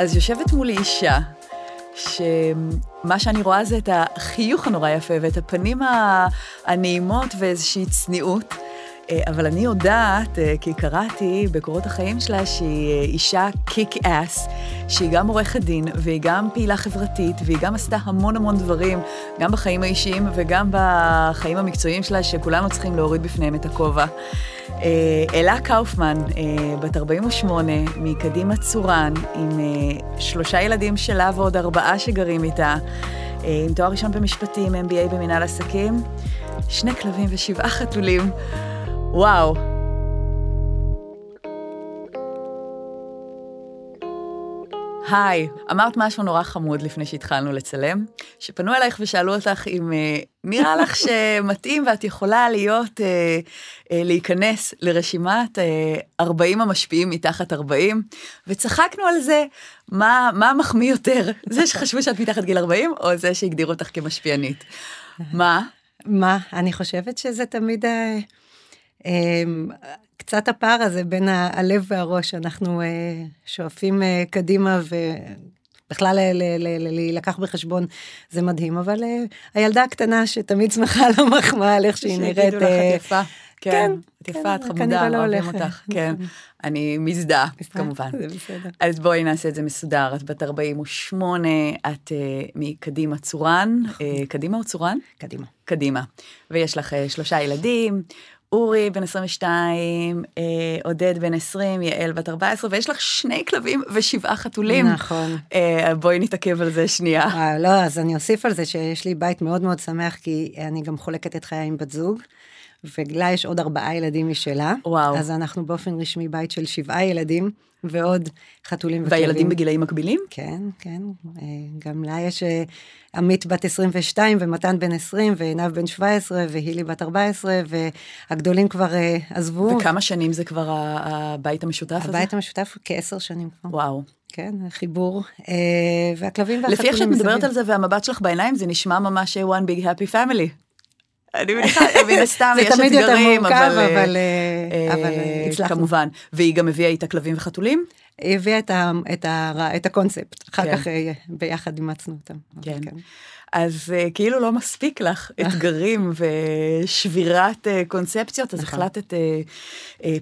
אז יושבת מולי אישה, שמה שאני רואה זה את החיוך הנורא יפה ואת הפנים הנעימות ואיזושהי צניעות. אה, אבל אני יודעת, אה, כי קראתי בקורות החיים שלה, שהיא אה, אישה קיק אס, שהיא גם עורכת דין, והיא גם פעילה חברתית, והיא גם עשתה המון המון דברים, גם בחיים האישיים וגם בחיים המקצועיים שלה, שכולנו צריכים להוריד בפניהם את הכובע. אלה קאופמן, בת 48, מקדימה צורן, עם שלושה ילדים שלה ועוד ארבעה שגרים איתה, עם תואר ראשון במשפטים, MBA במנהל עסקים, שני כלבים ושבעה חתולים. וואו. היי, אמרת משהו נורא חמוד לפני שהתחלנו לצלם, שפנו אלייך ושאלו אותך אם uh, נראה לך שמתאים ואת יכולה להיות, uh, uh, להיכנס לרשימת uh, 40 המשפיעים מתחת 40, וצחקנו על זה, מה, מה מחמיא יותר, זה שחשבו שאת מתחת גיל 40, או זה שהגדירו אותך כמשפיענית? מה? מה? אני חושבת שזה תמיד... אמ, קצת הפער הזה בין הלב והראש, אנחנו אה, שואפים אה, קדימה ובכלל להילקח בחשבון זה מדהים, אבל אה, הילדה הקטנה שתמיד שמחה על המחמאה על איך שהיא נראית. שיגידו לך יפה. כן, כן, את כן, חמודה, לא אוהבים אותך. כן, אני מזדהה, כמובן. זה בסדר. אז בואי נעשה את זה מסודר. את בת 48, את מקדימה צורן. נכון. קדימה או צורן? קדימה. קדימה. ויש לך שלושה ילדים, אורי בן 22, אה, עודד בן 20, יעל בת 14, ויש לך שני כלבים ושבעה חתולים. נכון. אה, בואי נתעכב על זה שנייה. אה, לא, אז אני אוסיף על זה שיש לי בית מאוד מאוד שמח, כי אני גם חולקת את חיי עם בת זוג. ולה יש עוד ארבעה ילדים משלה. וואו. אז אנחנו באופן רשמי בית של שבעה ילדים, ועוד חתולים וכלבים. והילדים בגילאים מקבילים? כן, כן. אה, גם לה יש אה, עמית בת 22, ומתן בן 20, ועינב בן 17, והילי בת 14, והגדולים כבר אה, עזבו. וכמה שנים זה כבר הבית המשותף הבית הזה? הבית המשותף כעשר שנים כבר. וואו. כן, חיבור, והכלבים והחתולים לפי איך שאת מדברת על זה והמבט שלך בעיניים, זה נשמע ממש one big happy family. אני מניחה, מן הסתם יש אתגרים, אבל... זה תמיד יותר מורכב, אבל אה, הצלחנו. כמובן. והיא גם הביאה איתה כלבים וחתולים? היא הביאה את, ה, את, ה, את הקונספט, אחר כן. כך אה, ביחד אימצנו אותם. כן. כן. אז כאילו לא מספיק לך אתגרים ושבירת קונספציות, אז נכון. החלטת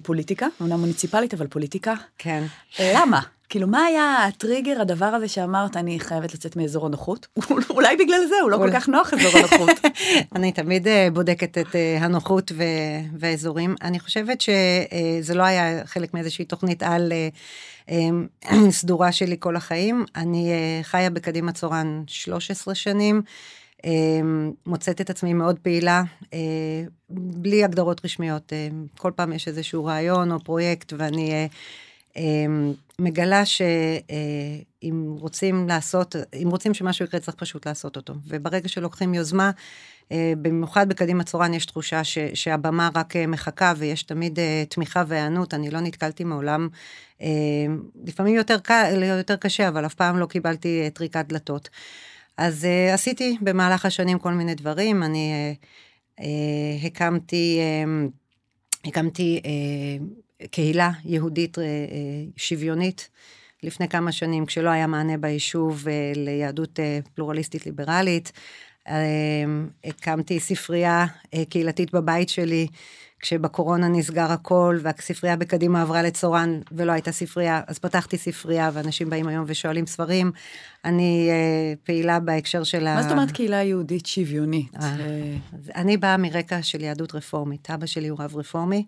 פוליטיקה, אומנם מוניציפלית, אבל פוליטיקה. כן. למה? כאילו, מה היה הטריגר, הדבר הזה שאמרת, אני חייבת לצאת מאזור הנוחות? אולי בגלל זה, הוא לא כל כך נוח אזור הנוחות. אני תמיד אה, בודקת את אה, הנוחות והאזורים. אני חושבת שזה לא היה חלק מאיזושהי תוכנית על אה, סדורה שלי כל החיים. אני חיה בקדימה צורן 13 שנים. מוצאת את עצמי מאוד פעילה, בלי הגדרות רשמיות. כל פעם יש איזשהו רעיון או פרויקט, ואני אמ, מגלה שאם רוצים לעשות, אם רוצים שמשהו יקרה, צריך פשוט לעשות אותו. וברגע שלוקחים יוזמה, אה, במיוחד בקדימה צורן יש תחושה ש, שהבמה רק אה, מחכה ויש תמיד אה, תמיכה והיענות, אני לא נתקלתי מעולם, לפעמים יותר, קל, יותר קשה, אבל אף פעם לא קיבלתי טריקת דלתות. אז עשיתי במהלך השנים כל מיני דברים, אני הקמתי, הקמתי קהילה יהודית אה, אה, שוויונית לפני כמה שנים, כשלא היה מענה ביישוב אה, ליהדות פלורליסטית ליברלית. הקמתי ספרייה קהילתית בבית שלי, כשבקורונה נסגר הכל, והספרייה בקדימה עברה לצורן ולא הייתה ספרייה, אז פתחתי ספרייה, ואנשים באים היום ושואלים ספרים. אני פעילה בהקשר של ה... מה זאת אומרת קהילה יהודית שוויונית? אני באה מרקע של יהדות רפורמית. אבא שלי הוא רב רפורמי.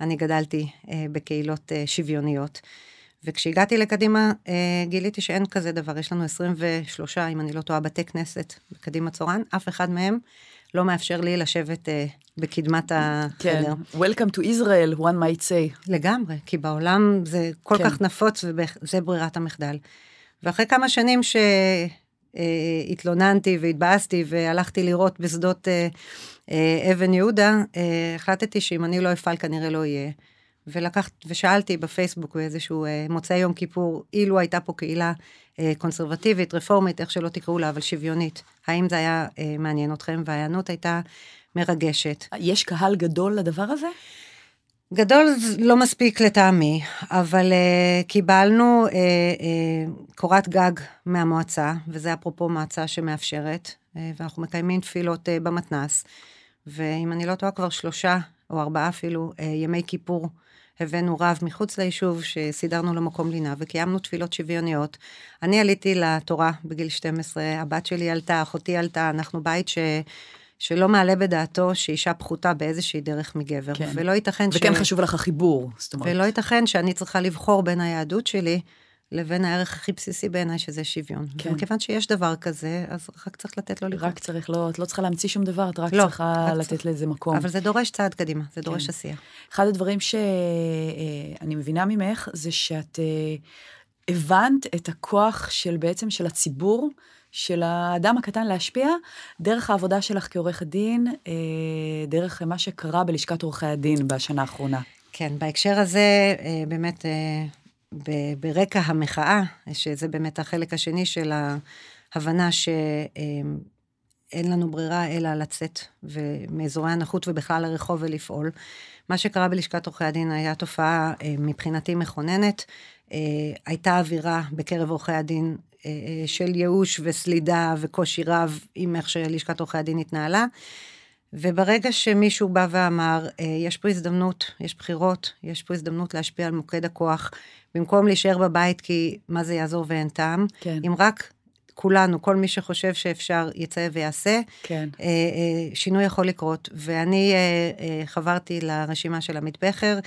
אני גדלתי אה, בקהילות אה, שוויוניות. וכשהגעתי לקדימה, אה, גיליתי שאין כזה דבר. יש לנו 23, אם אני לא טועה, בתי כנסת בקדימה צורן, אף אחד מהם לא מאפשר לי לשבת אה, בקדמת החדר. כן, Welcome to Israel, one might say. לגמרי, כי בעולם זה כל כן. כך נפוץ וזה ברירת המחדל. ואחרי כמה שנים ש... אה, התלוננתי והתבאסתי והלכתי לראות בשדות אה, אבן יהודה, החלטתי שאם אני לא אפעל כנראה לא יהיה. ולקחת, ושאלתי בפייסבוק באיזשהו מוצאי יום כיפור, אילו הייתה פה קהילה קונסרבטיבית, רפורמית, איך שלא תקראו לה, אבל שוויונית, האם זה היה מעניין אתכם? וההיענות הייתה מרגשת. יש קהל גדול לדבר הזה? גדול לא מספיק לטעמי, אבל uh, קיבלנו uh, uh, קורת גג מהמועצה, וזה אפרופו מועצה שמאפשרת, uh, ואנחנו מקיימים תפילות uh, במתנ"ס, ואם אני לא טועה כבר שלושה או ארבעה אפילו uh, ימי כיפור הבאנו רב מחוץ ליישוב שסידרנו לו מקום לינה וקיימנו תפילות שוויוניות. אני עליתי לתורה בגיל 12, הבת שלי עלתה, אחותי עלתה, אנחנו בית ש... שלא מעלה בדעתו שאישה פחותה באיזושהי דרך מגבר. כן. ולא ייתכן וכן ש... וכן חשוב לך החיבור, זאת אומרת. ולא ייתכן שאני צריכה לבחור בין היהדות שלי לבין הערך הכי בסיסי בעיניי, שזה שוויון. כן. ומכיוון שיש דבר כזה, אז רק צריך לתת לו לקרות. רק צריך, לא, את לא צריכה להמציא שום דבר, את רק לא, צריכה רק לתת צריך... לזה מקום. אבל זה דורש צעד קדימה, זה דורש כן. עשייה. אחד הדברים שאני אה, מבינה ממך, זה שאת אה, הבנת את הכוח של בעצם של הציבור, של האדם הקטן להשפיע, דרך העבודה שלך כעורכת דין, אה, דרך מה שקרה בלשכת עורכי הדין בשנה האחרונה. כן, בהקשר הזה, באמת... ברקע המחאה, שזה באמת החלק השני של ההבנה שאין לנו ברירה אלא לצאת מאזורי הנוחות ובכלל לרחוב ולפעול. מה שקרה בלשכת עורכי הדין היה תופעה אה, מבחינתי מכוננת. אה, הייתה אווירה בקרב עורכי הדין אה, של ייאוש וסלידה וקושי רב עם איך שלשכת עורכי הדין התנהלה. וברגע שמישהו בא ואמר, יש פה הזדמנות, יש בחירות, יש פה הזדמנות להשפיע על מוקד הכוח, במקום להישאר בבית כי מה זה יעזור ואין טעם, כן. אם רק כולנו, כל מי שחושב שאפשר, יצא ויעשה, כן. אה, אה, שינוי יכול לקרות. ואני אה, חברתי לרשימה של עמית בכר,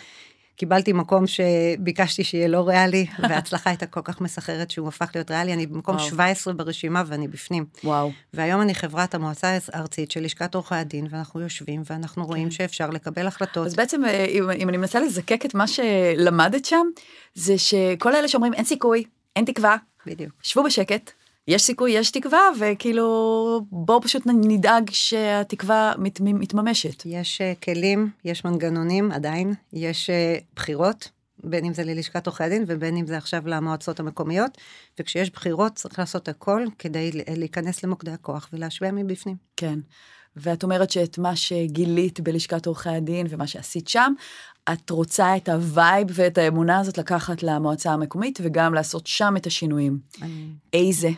קיבלתי מקום שביקשתי שיהיה לא ריאלי, וההצלחה הייתה כל כך מסחררת שהוא הפך להיות ריאלי. אני במקום וואו. 17 ברשימה ואני בפנים. וואו. והיום אני חברת המועצה הארצית של לשכת עורכי הדין, ואנחנו יושבים ואנחנו רואים כן. שאפשר לקבל החלטות. אז בעצם, אה, אם, אם אני מנסה לזקק את מה שלמדת שם, זה שכל אלה שאומרים אין סיכוי, אין תקווה, בדיוק. שבו בשקט, יש סיכוי, יש תקווה, וכאילו, בואו פשוט נדאג שהתקווה מת, מתממשת. יש אה, כלים, יש מנגנונים עדיין, יש אה, בחירות, בין אם זה ללשכת עורכי הדין ובין אם זה עכשיו למועצות המקומיות, וכשיש בחירות צריך לעשות הכל כדי להיכנס למוקדי הכוח ולהשפיע מבפנים. כן. ואת אומרת שאת מה שגילית בלשכת עורכי הדין ומה שעשית שם, את רוצה את ה vibe ואת האמונה הזאת לקחת למועצה המקומית וגם לעשות שם את השינויים. אני... איזה?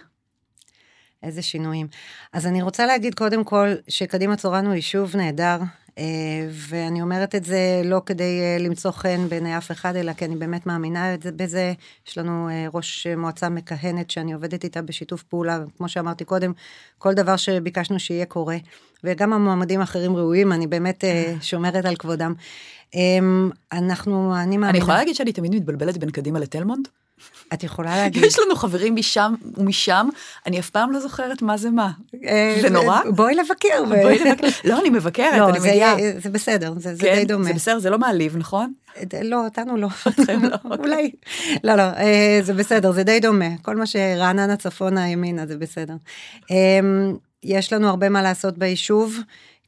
איזה שינויים. אז אני רוצה להגיד קודם כל שקדימה צורן הוא יישוב נהדר, אה, ואני אומרת את זה לא כדי אה, למצוא חן בעיני אף אחד, אלא כי אני באמת מאמינה בזה. יש לנו אה, ראש מועצה מכהנת שאני עובדת איתה בשיתוף פעולה, כמו שאמרתי קודם, כל דבר שביקשנו שיהיה קורה. וגם המועמדים האחרים ראויים, אני באמת שומרת על כבודם. אנחנו, אני מאמינה... אני יכולה להגיד שאני תמיד מתבלבלת בין קדימה לתלמונד? את יכולה להגיד. יש לנו חברים משם ומשם, אני אף פעם לא זוכרת מה זה מה. אה, זה נורא? בואי לבקר. לא, אני מבקרת, אני מגיעה. זה בסדר, זה די כן, דומה. זה בסדר, זה לא מעליב, נכון? לא, אותנו לא. לא אוקיי. אולי. לא, לא, אה, זה בסדר, זה די דומה. כל מה שרעננה צפונה ימינה זה בסדר. אמ, יש לנו הרבה מה לעשות ביישוב.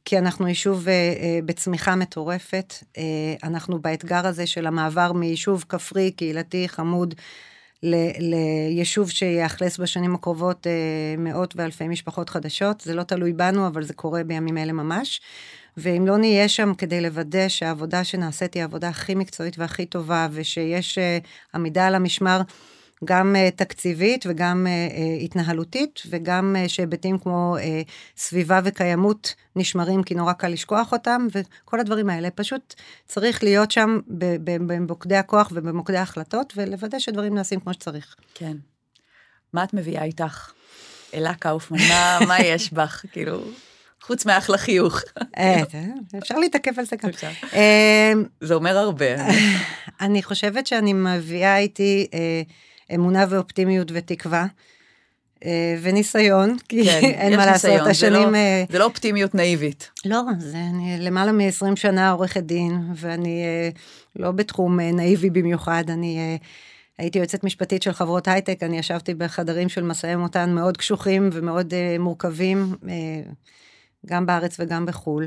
כי אנחנו יישוב אה, אה, בצמיחה מטורפת. אה, אנחנו באתגר הזה של המעבר מיישוב כפרי, קהילתי, חמוד, ל- ליישוב שיאכלס בשנים הקרובות אה, מאות ואלפי משפחות חדשות. זה לא תלוי בנו, אבל זה קורה בימים אלה ממש. ואם לא נהיה שם כדי לוודא שהעבודה שנעשית היא העבודה הכי מקצועית והכי טובה, ושיש אה, עמידה על המשמר, גם uh, תקציבית וגם uh, uh, התנהלותית, וגם uh, שהיבטים כמו uh, סביבה וקיימות נשמרים, כי נורא קל לשכוח אותם, וכל הדברים האלה. פשוט צריך להיות שם במוקדי הכוח ובמוקדי ההחלטות, ולוודא שדברים נעשים כמו שצריך. כן. מה את מביאה איתך? אלה קאופמן, מה, מה יש בך? כאילו... חוץ מאחלה חיוך. אפשר להתעכב על זה גם. זה אומר הרבה. אני חושבת שאני מביאה איתי אמונה ואופטימיות ותקווה. אה, וניסיון, כי כן, אין מה לעשות, ניסיון, השנים... זה לא, אה, זה לא אופטימיות נאיבית. לא, זה אני למעלה מ-20 שנה עורכת דין, ואני אה, לא בתחום נאיבי במיוחד, אני הייתי יועצת משפטית של חברות הייטק, אני ישבתי בחדרים של משאי מותן מאוד קשוחים ומאוד מורכבים, גם בארץ וגם בחו"ל.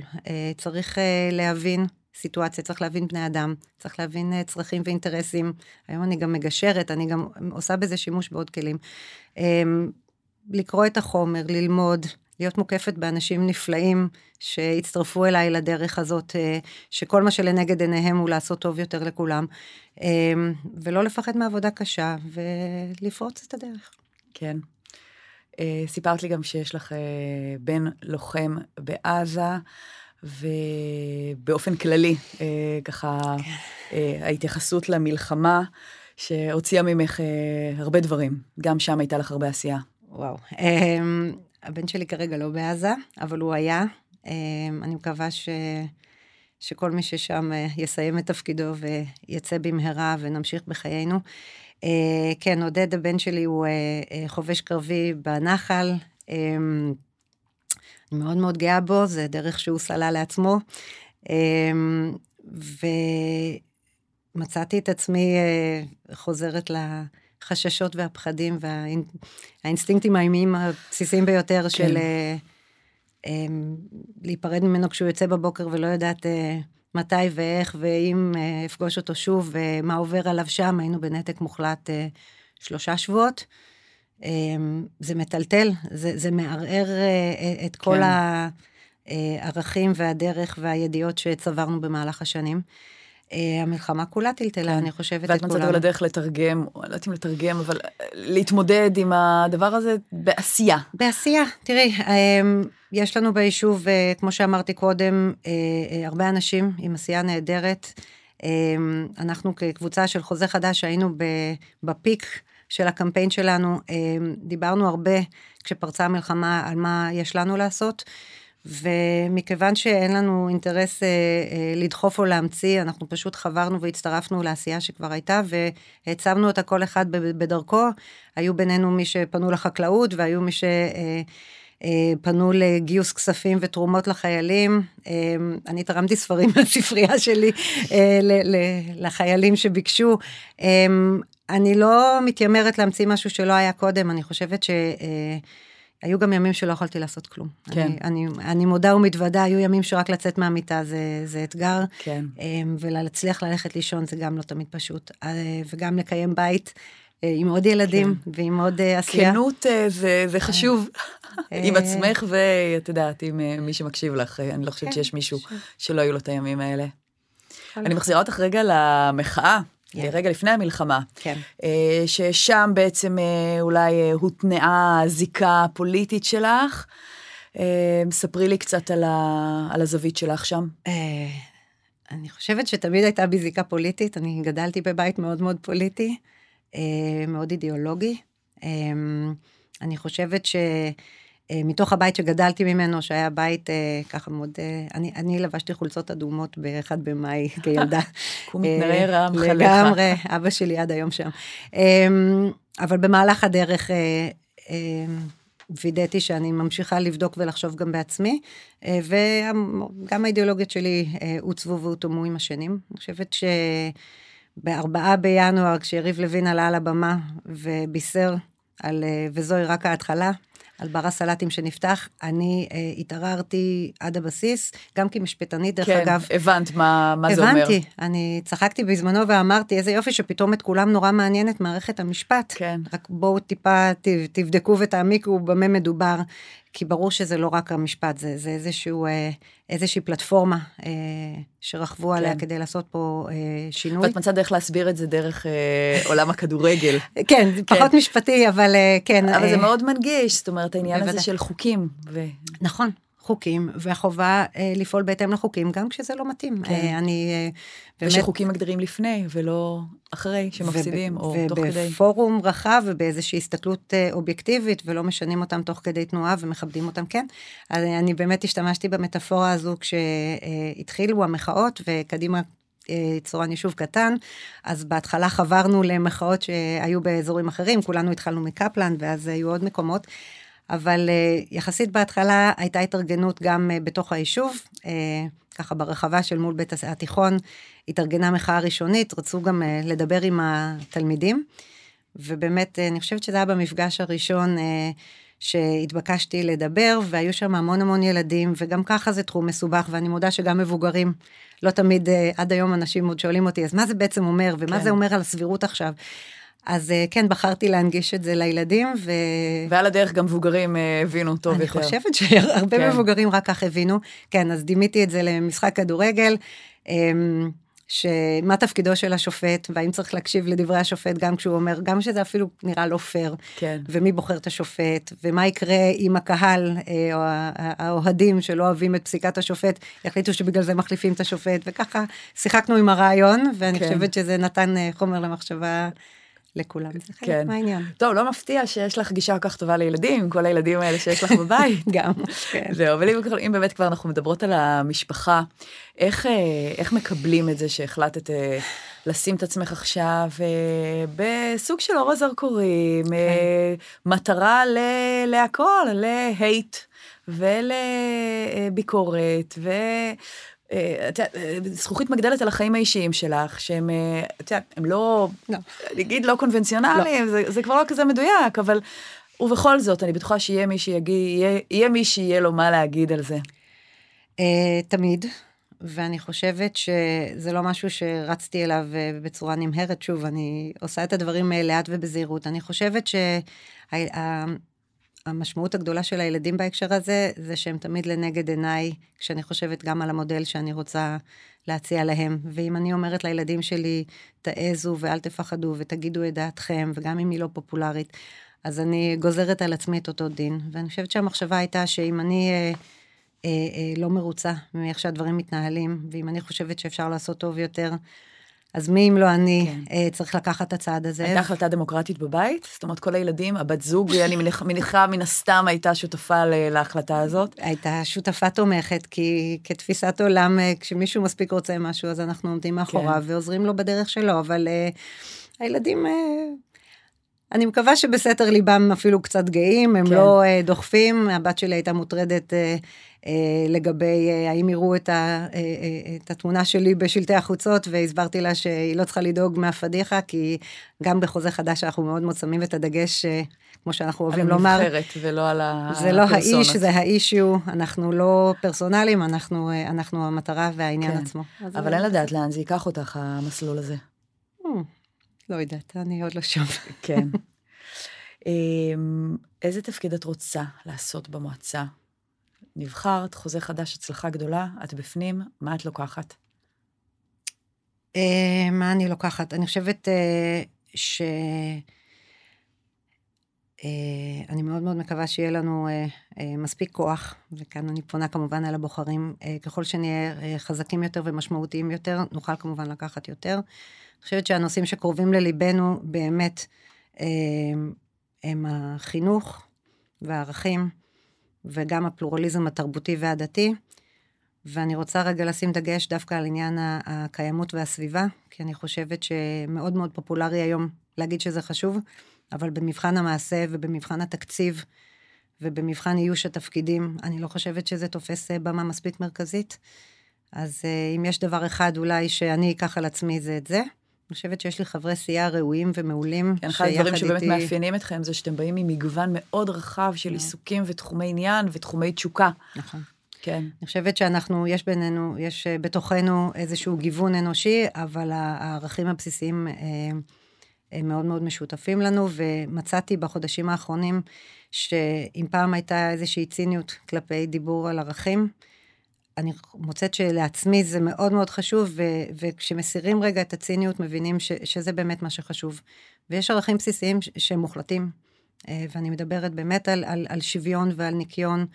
צריך להבין סיטואציה, צריך להבין בני אדם, צריך להבין uh, צרכים ואינטרסים. היום אני גם מגשרת, אני גם עושה בזה שימוש בעוד כלים. Um, לקרוא את החומר, ללמוד, להיות מוקפת באנשים נפלאים שהצטרפו אליי לדרך הזאת, אה, שכל מה שלנגד עיניהם הוא לעשות טוב יותר לכולם, אה, ולא לפחד מעבודה קשה ולפרוץ את הדרך. כן. אה, סיפרת לי גם שיש לך בן לוחם בעזה, ובאופן כללי, ככה, כן. ההתייחסות למלחמה, שהוציאה ממך הרבה דברים. גם שם הייתה לך הרבה עשייה. וואו. הבן שלי כרגע לא בעזה, אבל הוא היה. אמ, אני מקווה ש... שכל מי ששם אה, יסיים את תפקידו ויצא במהרה ונמשיך בחיינו. אה, כן, עודד הבן שלי הוא אה, חובש קרבי בנחל. אני מאוד מאוד גאה בו, זה דרך שהוא סלל לעצמו. אמ, ומצאתי את עצמי חוזרת לחששות והפחדים והאינסטינקטים הימיים הבסיסיים ביותר כן. של אמ, להיפרד ממנו כשהוא יוצא בבוקר ולא יודעת אה, מתי ואיך, ואם אה, אפגוש אותו שוב, ומה עובר עליו שם, היינו בנתק מוחלט אה, שלושה שבועות. אמ, זה מטלטל, זה, זה מערער את כל כן. הערכים והדרך והידיעות שצברנו במהלך השנים. אה, המלחמה כולה טלטלה, כן. אני חושבת, את כולנו. ואת מצאת אבל הדרך לתרגם, לא יודעת אם לתרגם, אבל אה, להתמודד עם הדבר הזה בעשייה. בעשייה, תראי, יש לנו ביישוב, אה, כמו שאמרתי קודם, הרבה אנשים עם עשייה נהדרת. אנחנו כקבוצה של חוזה חדש היינו בפיק של הקמפיין שלנו, אמ, דיברנו הרבה כשפרצה המלחמה על מה יש לנו לעשות. ומכיוון שאין לנו אינטרס אה, אה, לדחוף או להמציא, אנחנו פשוט חברנו והצטרפנו לעשייה שכבר הייתה, והעצמנו אותה כל אחד בדרכו. היו בינינו מי שפנו לחקלאות, והיו מי ש... אה, אה, פנו לגיוס כספים ותרומות לחיילים. אה, אני תרמתי ספרים מהספרייה שלי אה, לחיילים שביקשו. אני לא מתיימרת להמציא משהו שלא היה קודם, אני חושבת ש... היו גם ימים שלא יכולתי לעשות כלום. כן. אני, אני, אני מודה ומתוודה, היו ימים שרק לצאת מהמיטה זה, זה אתגר. כן. אמ, ולהצליח ללכת לישון זה גם לא תמיד פשוט. אה, וגם לקיים בית אה, עם עוד ילדים כן. ועם עוד אה, עשייה. כנות זה, זה חשוב. עם עצמך ואת יודעת, עם מי שמקשיב לך. אני לא חושבת כן, שיש מישהו שלא היו לו את הימים האלה. אני מחזירה אותך רגע למחאה. כן. רגע לפני המלחמה. כן. אה, ששם בעצם אה, אולי אה, הותנעה הזיקה הפוליטית שלך. ספרי לי קצת על, ה, על הזווית שלך שם. אני חושבת שתמיד הייתה בי זיקה פוליטית, אני גדלתי בבית מאוד מאוד פוליטי, מאוד אידיאולוגי. אני חושבת ש... אה, מתוך הבית שגדלתי ממנו, שהיה בית אה, ככה מאוד, אה, אני, אני לבשתי חולצות אדומות ב-1 במאי כילדה. הוא מתנער רעם חליך. לגמרי, אבא שלי עד היום שם. אמ, אבל במהלך הדרך וידאתי שאני ממשיכה לבדוק ולחשוב גם בעצמי, וגם האידיאולוגיות שלי עוצבו והותאמו עם השנים. אני חושבת שבארבעה בינואר, כשיריב לוין עלה על הבמה ובישר על, וזוהי רק ההתחלה, על בר הסלטים שנפתח, אני אה, התערערתי עד הבסיס, גם כמשפטנית, דרך כן, אגב. כן, הבנת מה, מה זה אומר. הבנתי, אני צחקתי בזמנו ואמרתי, איזה יופי שפתאום את כולם נורא מעניינת מערכת המשפט. כן. רק בואו טיפה ת, תבדקו ותעמיקו במה מדובר. כי ברור שזה לא רק המשפט, זה, זה איזשהו, אה, איזושהי פלטפורמה אה, שרכבו כן. עליה כדי לעשות פה אה, שינוי. ואת מצאת דרך להסביר את זה דרך אה, עולם הכדורגל. כן, פחות כן. משפטי, אבל אה, כן. אבל אה, זה מאוד מנגיש, זאת אומרת, העניין בוודא. הזה של חוקים. ו... נכון, חוקים, והחובה אה, לפעול בהתאם לחוקים, גם כשזה לא מתאים. כן. אה, אני אה, באמת... ושחוקים מגדירים לפני, ולא אחרי שמפסידים, וב, או תוך כדי. ובפורום רחב ובאיזושהי הסתכלות אה, אובייקטיבית, ולא משנים אותם תוך כדי תנועה ומכבדים אותם, כן. אז אני באמת השתמשתי במטאפורה הזו כשהתחילו המחאות, וקדימה אה, יישוב קטן, אז בהתחלה חברנו למחאות שהיו באזורים אחרים, כולנו התחלנו מקפלן, ואז היו עוד מקומות. אבל uh, יחסית בהתחלה הייתה התארגנות גם uh, בתוך היישוב, uh, ככה ברחבה של מול בית התיכון, התארגנה מחאה ראשונית, רצו גם לדבר עם התלמידים, ובאמת, אני חושבת שזה היה במפגש הראשון שהתבקשתי לדבר, והיו שם המון המון ילדים, וגם ככה זה תחום מסובך, ואני מודה שגם מבוגרים, לא תמיד, עד היום אנשים עוד שואלים אותי, אז מה זה בעצם אומר, ומה כן. זה אומר על הסבירות עכשיו? אז אה, כן, בחרתי להנגיש את זה לילדים, ו... ועל הדרך גם מבוגרים אה, הבינו טוב אני יותר. אני חושבת שהרבה כן. מבוגרים רק כך הבינו. כן, אז דימיתי את זה למשחק כדורגל. אמ, שמה תפקידו של השופט, והאם צריך להקשיב לדברי השופט גם כשהוא אומר, גם שזה אפילו נראה לא פייר, כן. ומי בוחר את השופט, ומה יקרה אם הקהל אה, או האוהדים שלא אוהבים את פסיקת השופט, יחליטו שבגלל זה מחליפים את השופט, וככה שיחקנו עם הרעיון, ואני כן. חושבת שזה נתן חומר למחשבה. לכולם, זה חלק כן. מהעניין. טוב, לא מפתיע שיש לך גישה כל כך טובה לילדים, כל הילדים האלה שיש לך בבית. גם, כן. זהו, אבל אם, אם באמת כבר אנחנו מדברות על המשפחה, איך, אה, איך מקבלים את זה שהחלטת אה, לשים את עצמך עכשיו בסוג של אור הזרקורים, כן. מטרה ל, להכל, להייט ולביקורת, ו... את יודעת, זכוכית מגדלת על החיים האישיים שלך, שהם, את יודעת, הם לא, לא. נגיד לא קונבנציונליים, לא. זה, זה כבר לא כזה מדויק, אבל, ובכל זאת, אני בטוחה שיהיה מי שיגיד, יהיה, יהיה מי שיהיה לו מה להגיד על זה. תמיד, ואני חושבת שזה לא משהו שרצתי אליו בצורה נמהרת, שוב, אני עושה את הדברים לאט ובזהירות. אני חושבת שה... המשמעות הגדולה של הילדים בהקשר הזה, זה שהם תמיד לנגד עיניי, כשאני חושבת גם על המודל שאני רוצה להציע להם. ואם אני אומרת לילדים שלי, תעזו ואל תפחדו ותגידו את דעתכם, וגם אם היא לא פופולרית, אז אני גוזרת על עצמי את אותו דין. ואני חושבת שהמחשבה הייתה שאם אני אה, אה, אה, לא מרוצה מאיך שהדברים מתנהלים, ואם אני חושבת שאפשר לעשות טוב יותר, אז מי אם לא אני כן. אה, צריך לקחת את הצעד הזה. הייתה החלטה דמוקרטית בבית? זאת אומרת, כל הילדים, הבת זוג, אני מניחה, מן הסתם הייתה שותפה להחלטה הזאת? הייתה שותפה תומכת, כי כתפיסת עולם, אה, כשמישהו מספיק רוצה משהו, אז אנחנו עומדים מאחוריו כן. ועוזרים לו בדרך שלו, אבל uh, הילדים... Uh, אני מקווה שבסתר ליבם אפילו קצת גאים, הם כן. לא uh, דוחפים, הבת שלי הייתה מוטרדת uh, אה, לגבי אה, האם יראו את, ה, אה, את התמונה שלי בשלטי החוצות, והסברתי לה שהיא לא צריכה לדאוג מהפדיחה, כי גם בחוזה חדש אנחנו מאוד מאוד שמים את הדגש, כמו שאנחנו אוהבים לומר. על הנבחרת ולא על הפרסונות. זה לא האיש, זה האישיו, אנחנו לא פרסונליים, אנחנו, אנחנו המטרה והעניין כן. עצמו. אבל אין לדעת לאן זה ייקח אותך, המסלול הזה. לא יודעת, אני עוד לא שם. כן. אמ, איזה תפקיד את רוצה לעשות במועצה? נבחרת, חוזה חדש, הצלחה גדולה, את בפנים, מה את לוקחת? אה, מה אני לוקחת? אני חושבת אה, ש... אה, אני מאוד מאוד מקווה שיהיה לנו מספיק כוח, וכאן אני פונה כמובן על הבוחרים, ככל שנהיה חזקים יותר ומשמעותיים יותר, נוכל כמובן לקחת יותר. אני חושבת שהנושאים שקרובים לליבנו באמת הם החינוך והערכים. וגם הפלורליזם התרבותי והדתי. ואני רוצה רגע לשים דגש דווקא על עניין הקיימות והסביבה, כי אני חושבת שמאוד מאוד פופולרי היום להגיד שזה חשוב, אבל במבחן המעשה ובמבחן התקציב ובמבחן איוש התפקידים, אני לא חושבת שזה תופס במה מספיק מרכזית. אז אה, אם יש דבר אחד אולי שאני אקח על עצמי זה את זה. אני חושבת שיש לי חברי סיעה ראויים ומעולים. כן, אחד הדברים שבאמת איתי... מאפיינים אתכם זה שאתם באים ממגוון מאוד רחב של עיסוקים ותחומי עניין ותחומי תשוקה. נכון. כן. אני חושבת שאנחנו, יש בינינו, יש אה, בתוכנו איזשהו גיוון אנושי, אבל הערכים הבסיסיים אה, הם מאוד מאוד משותפים לנו, ומצאתי בחודשים האחרונים שאם פעם הייתה איזושהי ציניות כלפי דיבור על ערכים, אני מוצאת שלעצמי זה מאוד מאוד חשוב, ו, וכשמסירים רגע את הציניות, מבינים ש, שזה באמת מה שחשוב. ויש ערכים בסיסיים שהם מוחלטים, אה, ואני מדברת באמת על, על, על שוויון ועל ניקיון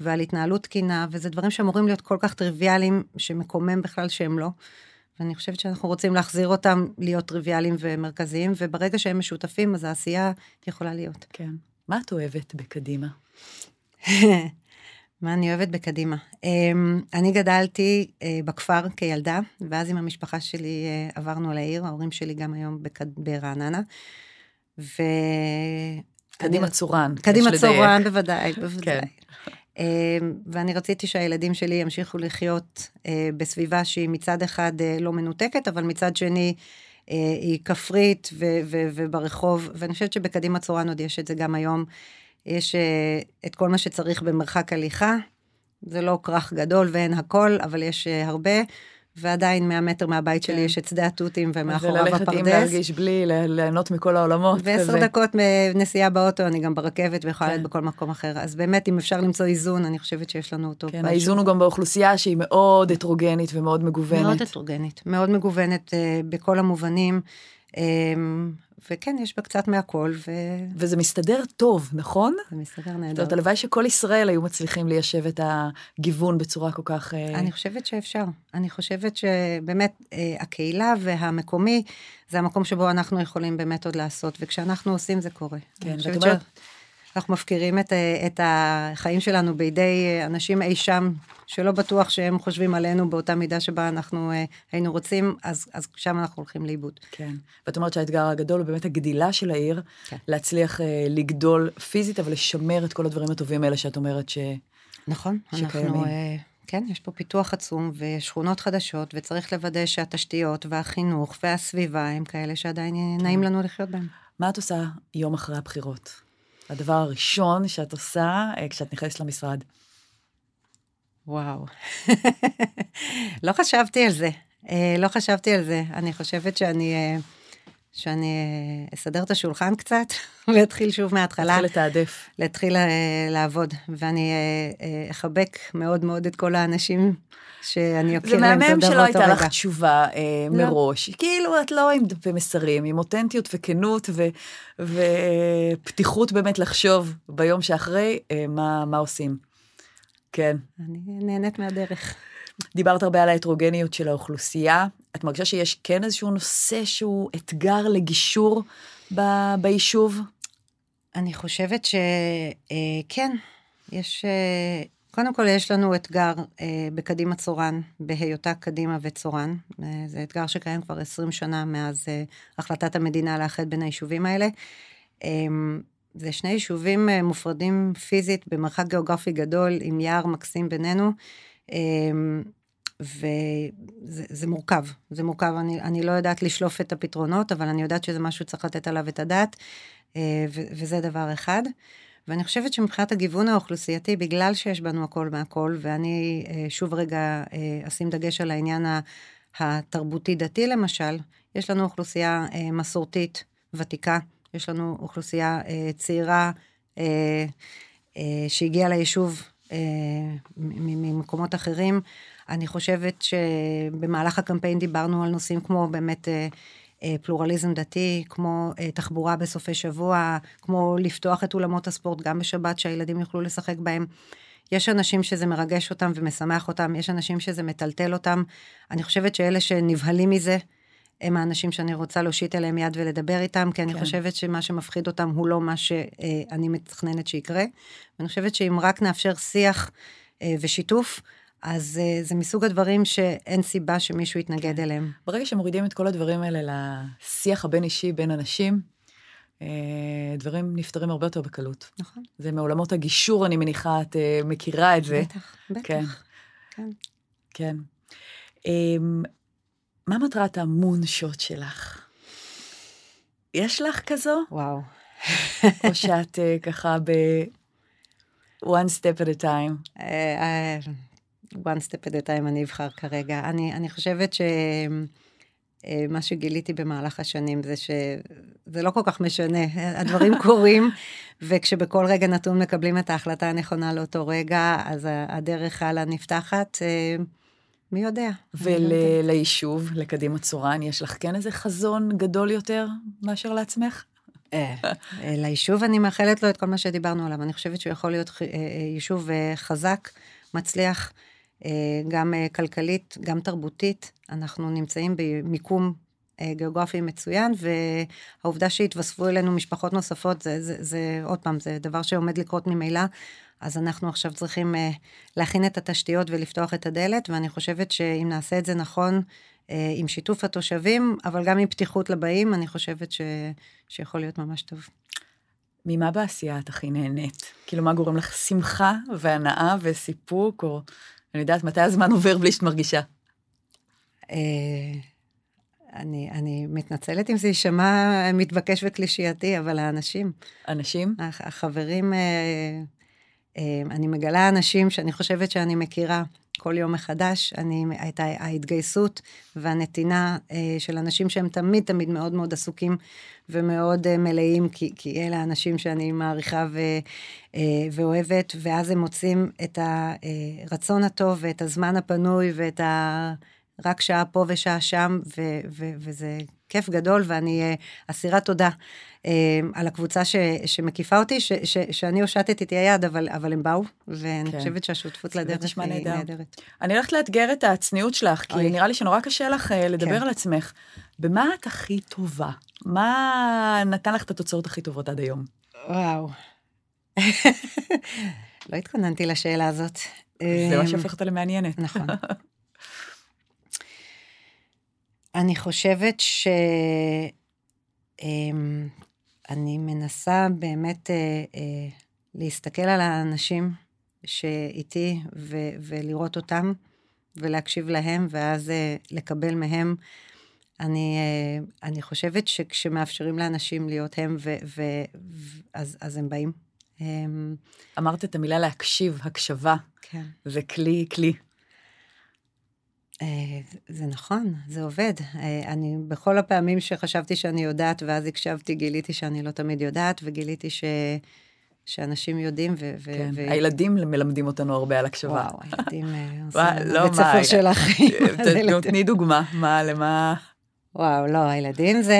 ועל התנהלות תקינה, וזה דברים שאמורים להיות כל כך טריוויאליים, שמקומם בכלל שהם לא. ואני חושבת שאנחנו רוצים להחזיר אותם להיות טריוויאליים ומרכזיים, וברגע שהם משותפים, אז העשייה יכולה להיות. כן. מה את אוהבת בקדימה? מה אני אוהבת בקדימה? אמ, אני גדלתי אה, בכפר כילדה, ואז עם המשפחה שלי אה, עברנו לעיר, ההורים שלי גם היום ברעננה. ו... קדימה צורן. קדימה צורן, בוודאי, בוודאי. כן. אמ, ואני רציתי שהילדים שלי ימשיכו לחיות אה, בסביבה שהיא מצד אחד לא מנותקת, אבל מצד שני היא כפרית וברחוב, ואני חושבת שבקדימה צורן עוד יש את זה גם היום. יש uh, את כל מה שצריך במרחק הליכה, זה לא כרך גדול ואין הכל, אבל יש uh, הרבה, ועדיין 100 מטר מהבית שלי כן. יש את שדה התותים ומאחוריו וללכת עם הפרדס. להרגיש בלי, ליהנות מכל העולמות. ועשר. דקות נסיעה באוטו, אני גם ברכבת ויכולה כן. להיות בכל מקום אחר. אז באמת, אם אפשר למצוא איזון, אני חושבת שיש לנו אותו. כן, ביישוב. האיזון הוא גם באוכלוסייה שהיא מאוד הטרוגנית ומאוד מגוונת. מאוד הטרוגנית, מאוד מגוונת אה, בכל המובנים, אה, וכן, יש בה קצת מהכל, וזה וזה מסתדר טוב, נכון? מסתדר זאת נהדר. אומרת, הלוואי שכל ישראל היו מצליחים ליישב את הגיוון בצורה כל כך... אה, אני חושבת שאפשר. אני חושבת שבאמת אה, הקהילה והמקומי זה המקום שבו אנחנו יכולים באמת עוד לעשות, וכשאנחנו עושים זה קורה. כן, ואת אומרת- שאנחנו מפקירים את, את החיים שלנו בידי אנשים אי שם, שלא בטוח שהם חושבים עלינו באותה מידה שבה אנחנו אה, היינו רוצים, אז, אז שם אנחנו הולכים לאיבוד. כן. ואת אומרת שהאתגר הגדול הוא באמת הגדילה של העיר, כן. להצליח אה, לגדול פיזית, אבל לשמר את כל הדברים הטובים האלה שאת אומרת ש... נכון, שקיימים. אנחנו, אה, כן, יש פה פיתוח עצום ושכונות חדשות, וצריך לוודא שהתשתיות והחינוך והסביבה הם כאלה שעדיין כן. נעים לנו לחיות בהם. מה את עושה יום אחרי הבחירות? הדבר הראשון שאת עושה אה, כשאת נכנסת למשרד. וואו. לא חשבתי על זה, אה, לא חשבתי על זה. אני חושבת שאני, אה, שאני אסדר את השולחן קצת, ואתחיל שוב מההתחלה. להתחיל לתעדף. להתחיל אה, לעבוד, ואני אה, אה, אחבק מאוד מאוד את כל האנשים שאני אכיר זה להם מהמם תודה שלא באותו הייתה לך. תשובה אה, לא. מראש. כאילו, את לא עם דפי מסרים, עם אותנטיות וכנות ו- ופתיחות באמת לחשוב ביום שאחרי אה, מה, מה עושים. כן. אני נהנית מהדרך. דיברת הרבה על ההטרוגניות של האוכלוסייה. את מרגישה שיש כן איזשהו נושא שהוא אתגר לגישור ב- ביישוב? אני חושבת שכן, יש, אה, קודם כל יש לנו אתגר אה, בקדימה צורן, בהיותה קדימה וצורן. אה, זה אתגר שקיים כבר 20 שנה מאז אה, החלטת המדינה לאחד בין היישובים האלה. אה, זה שני יישובים אה, מופרדים פיזית במרחק גיאוגרפי גדול, עם יער מקסים בינינו. אה, וזה זה מורכב, זה מורכב, אני, אני לא יודעת לשלוף את הפתרונות, אבל אני יודעת שזה משהו שצריך לתת עליו את הדעת, אה, ו- וזה דבר אחד. ואני חושבת שמבחינת הגיוון האוכלוסייתי, בגלל שיש בנו הכל מהכל, ואני אה, שוב רגע אה, אשים דגש על העניין התרבותי-דתי למשל, יש לנו אוכלוסייה מסורתית, ותיקה, יש לנו אוכלוסייה צעירה שהגיעה ליישוב ממקומות אחרים. אני חושבת שבמהלך הקמפיין דיברנו על נושאים כמו באמת אה, אה, פלורליזם דתי, כמו אה, תחבורה בסופי שבוע, כמו לפתוח את אולמות הספורט גם בשבת שהילדים יוכלו לשחק בהם. יש אנשים שזה מרגש אותם ומשמח אותם, יש אנשים שזה מטלטל אותם. אני חושבת שאלה שנבהלים מזה, הם האנשים שאני רוצה להושיט אליהם יד ולדבר איתם, כי אני כן. חושבת שמה שמפחיד אותם הוא לא מה שאני מתכננת שיקרה. ואני חושבת שאם רק נאפשר שיח ושיתוף, אז אה, זה מסוג הדברים שאין סיבה שמישהו יתנגד כן. אליהם. ברגע שמורידים את כל הדברים האלה לשיח הבין-אישי בין אנשים, אה, דברים נפתרים הרבה יותר בקלות. נכון. זה מעולמות הגישור, אני מניחה, את אה, מכירה את זה. בטח, בטח. כן. כן. כן. אמ, מה מטרת המונשוט שלך? יש לך כזו? וואו. או שאת ככה ב... one step at a time? אה, אה, one step at a time אני אבחר כרגע. אני, אני חושבת שמה שגיליתי במהלך השנים זה שזה לא כל כך משנה, הדברים קורים, וכשבכל רגע נתון מקבלים את ההחלטה הנכונה לאותו רגע, אז הדרך הלאה נפתחת, אה, מי יודע. לא. וליישוב, לקדימה צורן, יש לך כן איזה חזון גדול יותר מאשר לעצמך? אה, אה, ליישוב אני מאחלת לו את כל מה שדיברנו עליו. אני חושבת שהוא יכול להיות אה, אה, יישוב אה, חזק, מצליח, אה, גם אה, כלכלית, גם תרבותית. אנחנו נמצאים במיקום אה, גיאוגרפי מצוין, והעובדה שהתווספו אלינו משפחות נוספות, זה, זה, זה עוד פעם, זה דבר שעומד לקרות ממילא. אז אנחנו עכשיו צריכים אה, להכין את התשתיות ולפתוח את הדלת, ואני חושבת שאם נעשה את זה נכון, אה, עם שיתוף התושבים, אבל גם עם פתיחות לבאים, אני חושבת ש... שיכול להיות ממש טוב. ממה בעשייה את הכי נהנית? כאילו, מה גורם לך שמחה והנאה וסיפוק, או אני יודעת מתי הזמן עובר בלי שאת מרגישה? אה, אני, אני מתנצלת אם זה יישמע מתבקש וקלישייתי, אבל האנשים, אנשים? הח- החברים, אה, אני מגלה אנשים שאני חושבת שאני מכירה כל יום מחדש. אני, הייתה ההתגייסות והנתינה אה, של אנשים שהם תמיד תמיד מאוד מאוד עסוקים ומאוד אה, מלאים, כי, כי אלה האנשים שאני מעריכה ו, אה, ואוהבת, ואז הם מוצאים את הרצון הטוב ואת הזמן הפנוי ואת ה... רק שעה פה ושעה שם, ו- ו- וזה כיף גדול, ואני אה, אסירת תודה אה, על הקבוצה ש- שמקיפה אותי, ש- ש- שאני הושטתי את היד, אבל, אבל הם באו, ואני כן. חושבת שהשותפות לדרך היא נהדרת. אני הולכת לאתגר את הצניעות שלך, כי אוי. נראה לי שנורא קשה לך אה, לדבר כן. על עצמך. במה את הכי טובה? מה נתן לך את התוצאות הכי טובות עד היום? וואו. לא התכוננתי לשאלה הזאת. זה מה שהופך אותה למעניינת. נכון. אני חושבת שאני אמ, מנסה באמת אה, אה, להסתכל על האנשים שאיתי ו- ולראות אותם ולהקשיב להם, ואז אה, לקבל מהם. אני, אני חושבת שכשמאפשרים לאנשים להיות הם, ו- ו- ו- אז, אז הם באים. אמ, אמרת את המילה להקשיב, הקשבה. כן. זה כלי, כלי. אה, זה נכון, זה עובד. אה, אני, בכל הפעמים שחשבתי שאני יודעת, ואז הקשבתי, גיליתי שאני לא תמיד יודעת, וגיליתי ש... שאנשים יודעים, ו... כן, ו... הילדים מלמדים אותנו הרבה על הקשבה. וואו, הילדים אה, עושים לא, בית ספר של החיים. תני דוגמה, מה, למה... וואו, לא, הילדים זה...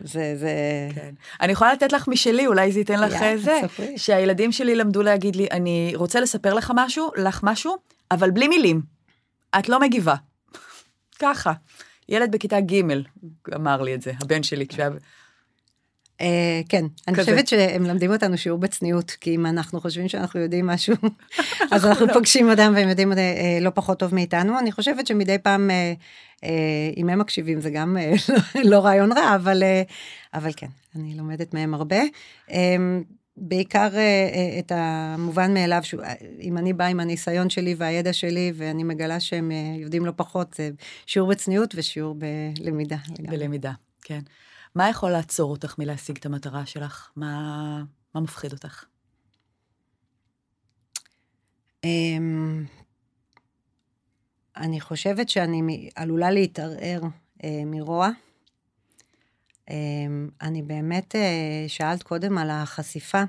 זה, זה... כן. אני יכולה לתת לך משלי, אולי זה ייתן לך זה, שהילדים שלי למדו להגיד לי, אני רוצה לספר לך משהו, לך משהו, אבל בלי מילים. את לא מגיבה. ככה. ילד בכיתה ג' אמר לי את זה, הבן שלי, כשהיה... Uh, כן, אני חושבת שהם מלמדים אותנו שיעור בצניעות, כי אם אנחנו חושבים שאנחנו יודעים משהו, אז אנחנו לא. פוגשים אדם והם יודעים uh, לא פחות טוב מאיתנו. אני חושבת שמדי פעם, אם הם מקשיבים זה גם uh, לא רעיון רע, אבל, אבל כן, אני לומדת מהם הרבה. בעיקר אה, אה, את המובן מאליו, אם אני באה עם הניסיון שלי והידע שלי, ואני מגלה שהם אה, יודעים לא פחות, זה שיעור בצניעות ושיעור בלמידה. בלמידה, כן. מה יכול לעצור אותך מלהשיג את המטרה שלך? מה, מה מפחיד אותך? אמ, אני חושבת שאני עלולה להתערער מרוע. אמ, אני באמת, אה, שאלת קודם על החשיפה.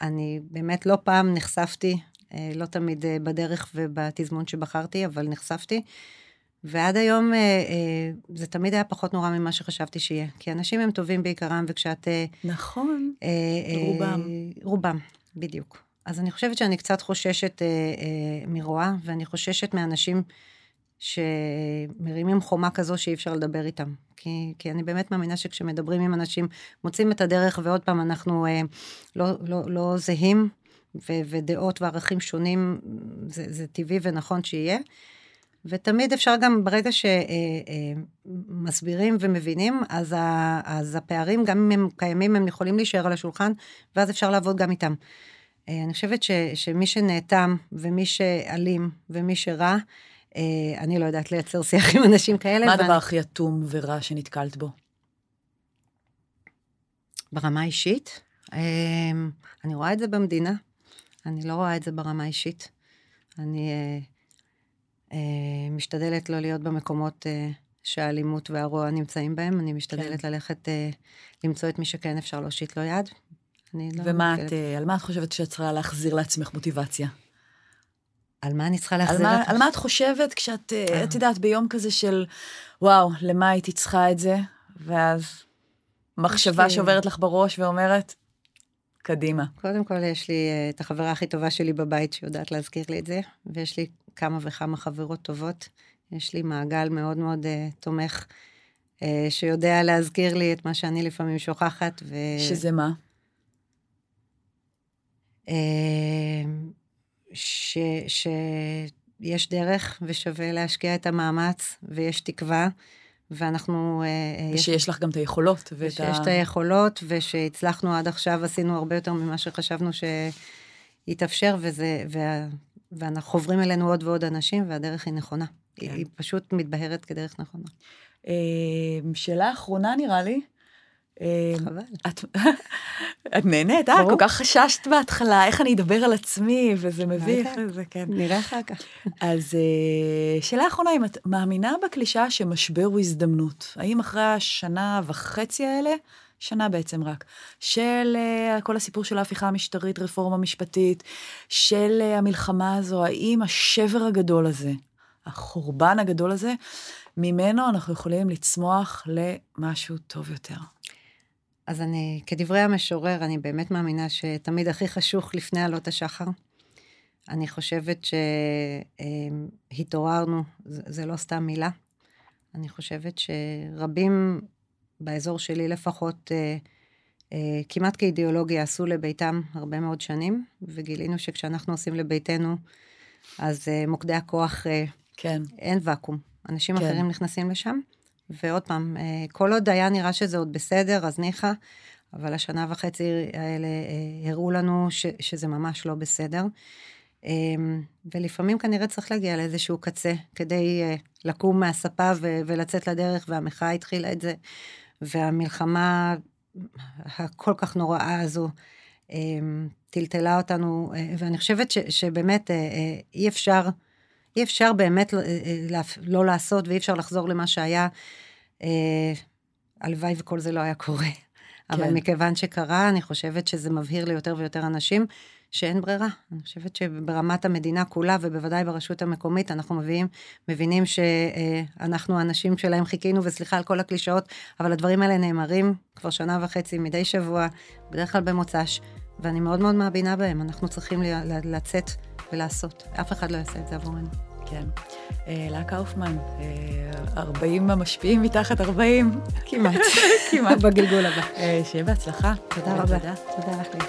אני באמת לא פעם נחשפתי, אה, לא תמיד אה, בדרך ובתזמון שבחרתי, אבל נחשפתי. ועד היום זה תמיד היה פחות נורא ממה שחשבתי שיהיה. כי אנשים הם טובים בעיקרם, וכשאת... נכון, רובם. רובם, בדיוק. אז אני חושבת שאני קצת חוששת מרוע, ואני חוששת מאנשים שמרימים חומה כזו שאי אפשר לדבר איתם. כי, כי אני באמת מאמינה שכשמדברים עם אנשים, מוצאים את הדרך, ועוד פעם, אנחנו אה, לא, לא, לא זהים, ו, ודעות וערכים שונים, זה, זה טבעי ונכון שיהיה. ותמיד אפשר גם, ברגע שמסבירים אה, אה, ומבינים, אז, ה, אז הפערים, גם אם הם קיימים, הם יכולים להישאר על השולחן, ואז אפשר לעבוד גם איתם. אה, אני חושבת ש, שמי שנאטם, ומי שאלים, ומי שרע, אני לא יודעת לייצר שיח עם אנשים כאלה. מה הדבר הכי אטום ורע שנתקלת בו? ברמה האישית? אה, אני רואה את זה במדינה, אני לא רואה את זה ברמה האישית. אני אה, משתדלת לא להיות במקומות שהאלימות והרוע נמצאים בהם, אני משתדלת כן. ללכת למצוא את מי שכן אפשר להושיט לו יד. לא ומה את, על מה את חושבת שאת צריכה להחזיר לעצמך מוטיבציה? על מה אני צריכה להחזיר על, על מה את חושבת כשאת, אה. את יודעת, ביום כזה של, וואו, למה הייתי צריכה את זה? ואז מחשבה לי... שעוברת לך בראש ואומרת, קדימה. קודם כל, יש לי uh, את החברה הכי טובה שלי בבית שיודעת להזכיר לי את זה, ויש לי כמה וכמה חברות טובות. יש לי מעגל מאוד מאוד uh, תומך, uh, שיודע להזכיר לי את מה שאני לפעמים שוכחת. ו... שזה מה? Uh, ש, שיש דרך ושווה להשקיע את המאמץ ויש תקווה. ואנחנו... אה, אה, ושיש יש, לך גם את היכולות. ושיש ה... את היכולות, ושהצלחנו עד עכשיו, עשינו הרבה יותר ממה שחשבנו שיתאפשר, וזה, וה, ואנחנו חוברים אלינו עוד ועוד אנשים, והדרך היא נכונה. כן. היא פשוט מתבהרת כדרך נכונה. אה, שאלה אחרונה נראה לי, חבל. את, את נהנית, אה? כל כך חששת בהתחלה, איך אני אדבר על עצמי, וזה מביך, וזה כן. נראה אחר כך. אז שאלה אחרונה, אם את מאמינה בקלישאה שמשבר הוא הזדמנות, האם אחרי השנה וחצי האלה, שנה בעצם רק, של uh, כל הסיפור של ההפיכה המשטרית, רפורמה משפטית, של uh, המלחמה הזו, האם השבר הגדול הזה, החורבן הגדול הזה, ממנו אנחנו יכולים לצמוח למשהו טוב יותר. אז אני, כדברי המשורר, אני באמת מאמינה שתמיד הכי חשוך לפני עלות השחר. אני חושבת שהתעוררנו, זה, זה לא סתם מילה. אני חושבת שרבים באזור שלי לפחות, אה, אה, כמעט כאידיאולוגיה עשו לביתם הרבה מאוד שנים, וגילינו שכשאנחנו עושים לביתנו, אז אה, מוקדי הכוח, כן. אין ואקום. אנשים כן. אחרים נכנסים לשם, ועוד פעם, אה, כל עוד היה נראה שזה עוד בסדר, אז ניחא, אבל השנה וחצי האלה אה, הראו לנו ש, שזה ממש לא בסדר. אה, ולפעמים כנראה צריך להגיע לאיזשהו קצה כדי לקום מהספה ו- ולצאת לדרך, והמחאה התחילה את זה, והמלחמה הכל כך נוראה הזו טלטלה אותנו, ואני חושבת ש- שבאמת אי אפשר, אי אפשר באמת לא לעשות ואי אפשר לחזור למה שהיה. הלוואי וכל זה לא היה קורה. כן. אבל מכיוון שקרה, אני חושבת שזה מבהיר ליותר ויותר אנשים שאין ברירה. אני חושבת שברמת המדינה כולה, ובוודאי ברשות המקומית, אנחנו מביאים, מבינים שאנחנו האנשים שלהם חיכינו, וסליחה על כל הקלישאות, אבל הדברים האלה נאמרים כבר שנה וחצי, מדי שבוע, בדרך כלל במוצ"ש, ואני מאוד מאוד מאמינה בהם. אנחנו צריכים לצאת ולעשות. אף אחד לא יעשה את זה עבורנו. כן. לה קאופמן, 40 המשפיעים מתחת 40. כמעט. כמעט. בגלגול הבא. שיהיה בהצלחה. תודה רבה. תודה לך.